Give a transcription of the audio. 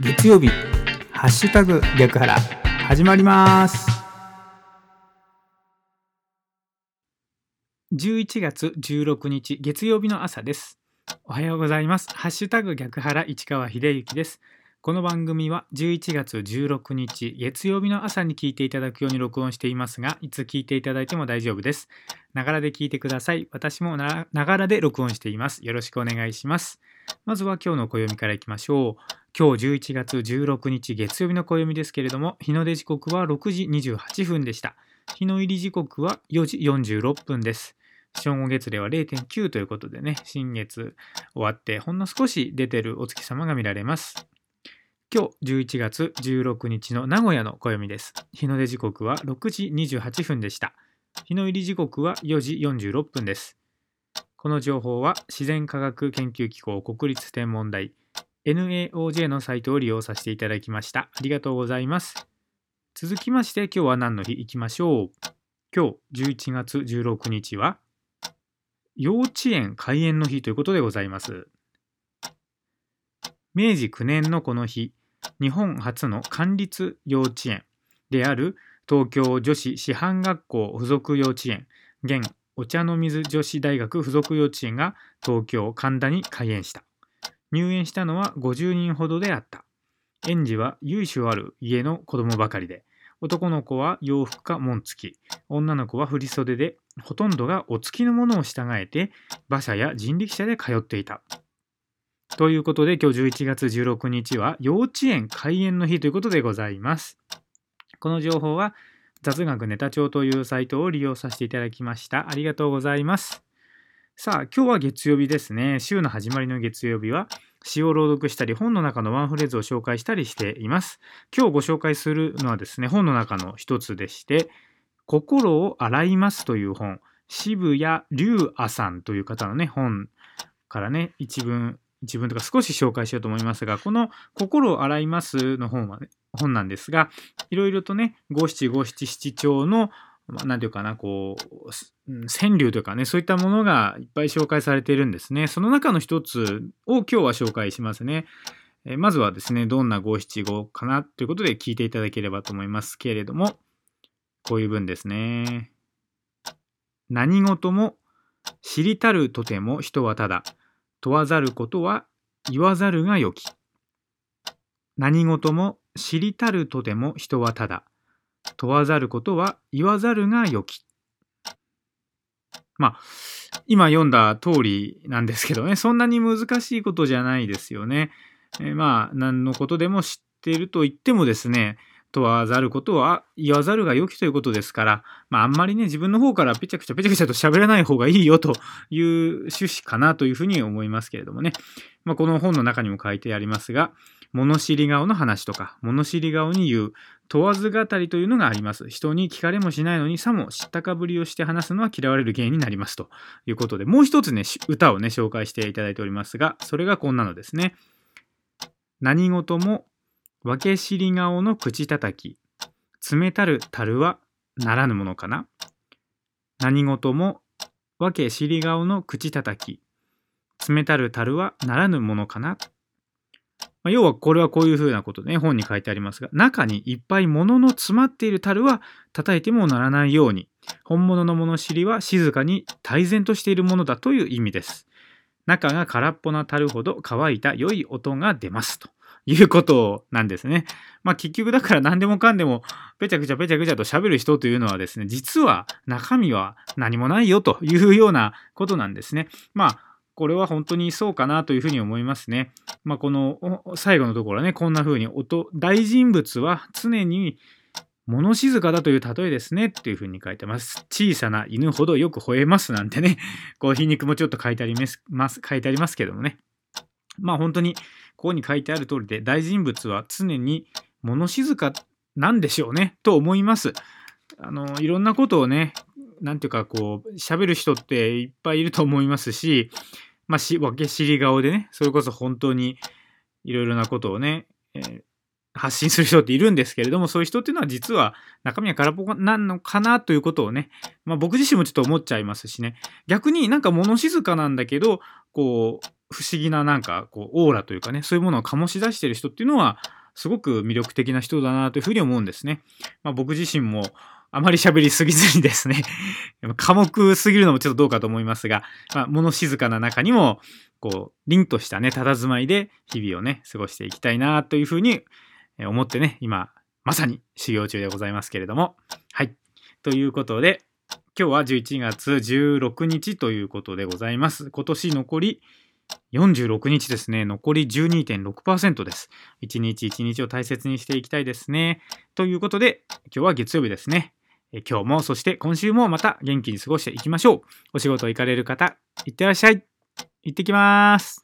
月曜日ハッシュタグ逆腹始まります。11月16日月曜日の朝です。おはようございます。ハッシュタグ逆腹市川秀幸です。この番組は11月16日月曜日の朝に聞いていただくように録音していますがいつ聞いていただいても大丈夫です。ながらで聞いてください。私もながらで録音しています。よろしくお願いします。まずは今日の暦からいきましょう。今日11月16日月曜日の暦ですけれども日の出時刻は6時28分でした日の入り時刻は4時46分です正午月齢は0.9ということでね新月終わってほんの少し出てるお月様が見られます今日11月16日の名古屋の暦です。日の出時刻は6時28分でした。日の入り時刻は4時46分です。この情報は自然科学研究機構国立天文台 NAOJ のサイトを利用させていただきました。ありがとうございます。続きまして今日は何の日いきましょう。今日11月16日は幼稚園開園の日ということでございます。明治9年のこの日、日本初の官立幼稚園である東京女子師範学校附属幼稚園現お茶の水女子大学附属幼稚園が東京神田に開園した入園したのは50人ほどであった園児は由緒ある家の子供ばかりで男の子は洋服か紋付き女の子は振袖でほとんどがお付きのものを従えて馬車や人力車で通っていたということで今日11月16日は幼稚園開園の日ということでございます。この情報は雑学ネタ帳というサイトを利用させていただきました。ありがとうございます。さあ、今日は月曜日ですね。週の始まりの月曜日は詩を朗読したり本の中のワンフレーズを紹介したりしています。今日ご紹介するのはですね、本の中の一つでして、心を洗いますという本、渋谷龍亜さんという方のね、本からね、一文一文とか少し紹介しようと思いますが、この心を洗いますの本は、ね、本なんですが、いろいろとね、五七五七七調の、何て言うかな、こう、川柳というかね、そういったものがいっぱい紹介されているんですね。その中の一つを今日は紹介しますね。えまずはですね、どんな五七五かなということで聞いていただければと思いますけれども、こういう文ですね。何事も知りたるとても人はただ、問わざることは言わざるがよき。何事も知りたるとでも人はただ。問わざることは言わざるがよき。まあ、今読んだ通りなんですけどね、そんなに難しいことじゃないですよね。え、まあ、何のことでも知っていると言ってもですね、問わざることは言わざるが良きということですから、まあ、あんまりね、自分の方からぺちゃくちゃぺちゃくちゃと喋らない方がいいよという趣旨かなというふうに思いますけれどもね。まあ、この本の中にも書いてありますが、物知り顔の話とか、物知り顔に言う問わず語りというのがあります。人に聞かれもしないのにさも知ったかぶりをして話すのは嫌われる原因になりますということで、もう一つね、歌をね、紹介していただいておりますが、それがこんなのですね。何事も分け知り顔の口叩き、冷たる樽はならぬものかな。何事も分け知り顔の口叩き、冷たる樽はならぬものかな。まあ、要はこれはこういうふうなことね、本に書いてありますが、中にいっぱい物の詰まっている樽は叩いてもならないように、本物の物知りは静かに泰然としているものだという意味です。中が空っぽな樽ほど乾いた良い音が出ますと。いうことなんですね。まあ結局だから何でもかんでもぺちゃくちゃぺちゃくちゃと喋る人というのはですね、実は中身は何もないよというようなことなんですね。まあこれは本当にそうかなというふうに思いますね。まあこの最後のところはね、こんな風に音、大人物は常に物静かだという例えですねっていう風に書いてます。小さな犬ほどよく吠えますなんてね、こう皮肉もちょっと書いてあります、書いてありますけどもね。まあ本当にここに書いてある通りで大人物は常に物静かなんでしょうねと思います。あのいろんなことをね何ていうかこう喋る人っていっぱいいると思いますし、まあ、し分け知り顔でねそれこそ本当にいろいろなことをね、えー、発信する人っているんですけれどもそういう人っていうのは実は中身は空っぽなんのかなということをね、まあ、僕自身もちょっと思っちゃいますしね逆になんか物静かなんだけどこう不思議ななんかこうオーラというかねそういうものを醸し出してる人っていうのはすごく魅力的な人だなというふうに思うんですね。まあ、僕自身もあまり喋りすぎずにですね 寡黙すぎるのもちょっとどうかと思いますが、まあ、物静かな中にもこう凛としたね佇まいで日々をね過ごしていきたいなというふうに思ってね今まさに修行中でございますけれどもはいということで今日は11月16日ということでございます。今年残り46日ですね。残り12.6%です。一日一日を大切にしていきたいですね。ということで、今日は月曜日ですね。今日も、そして今週もまた元気に過ごしていきましょう。お仕事行かれる方、いってらっしゃい。行ってきます。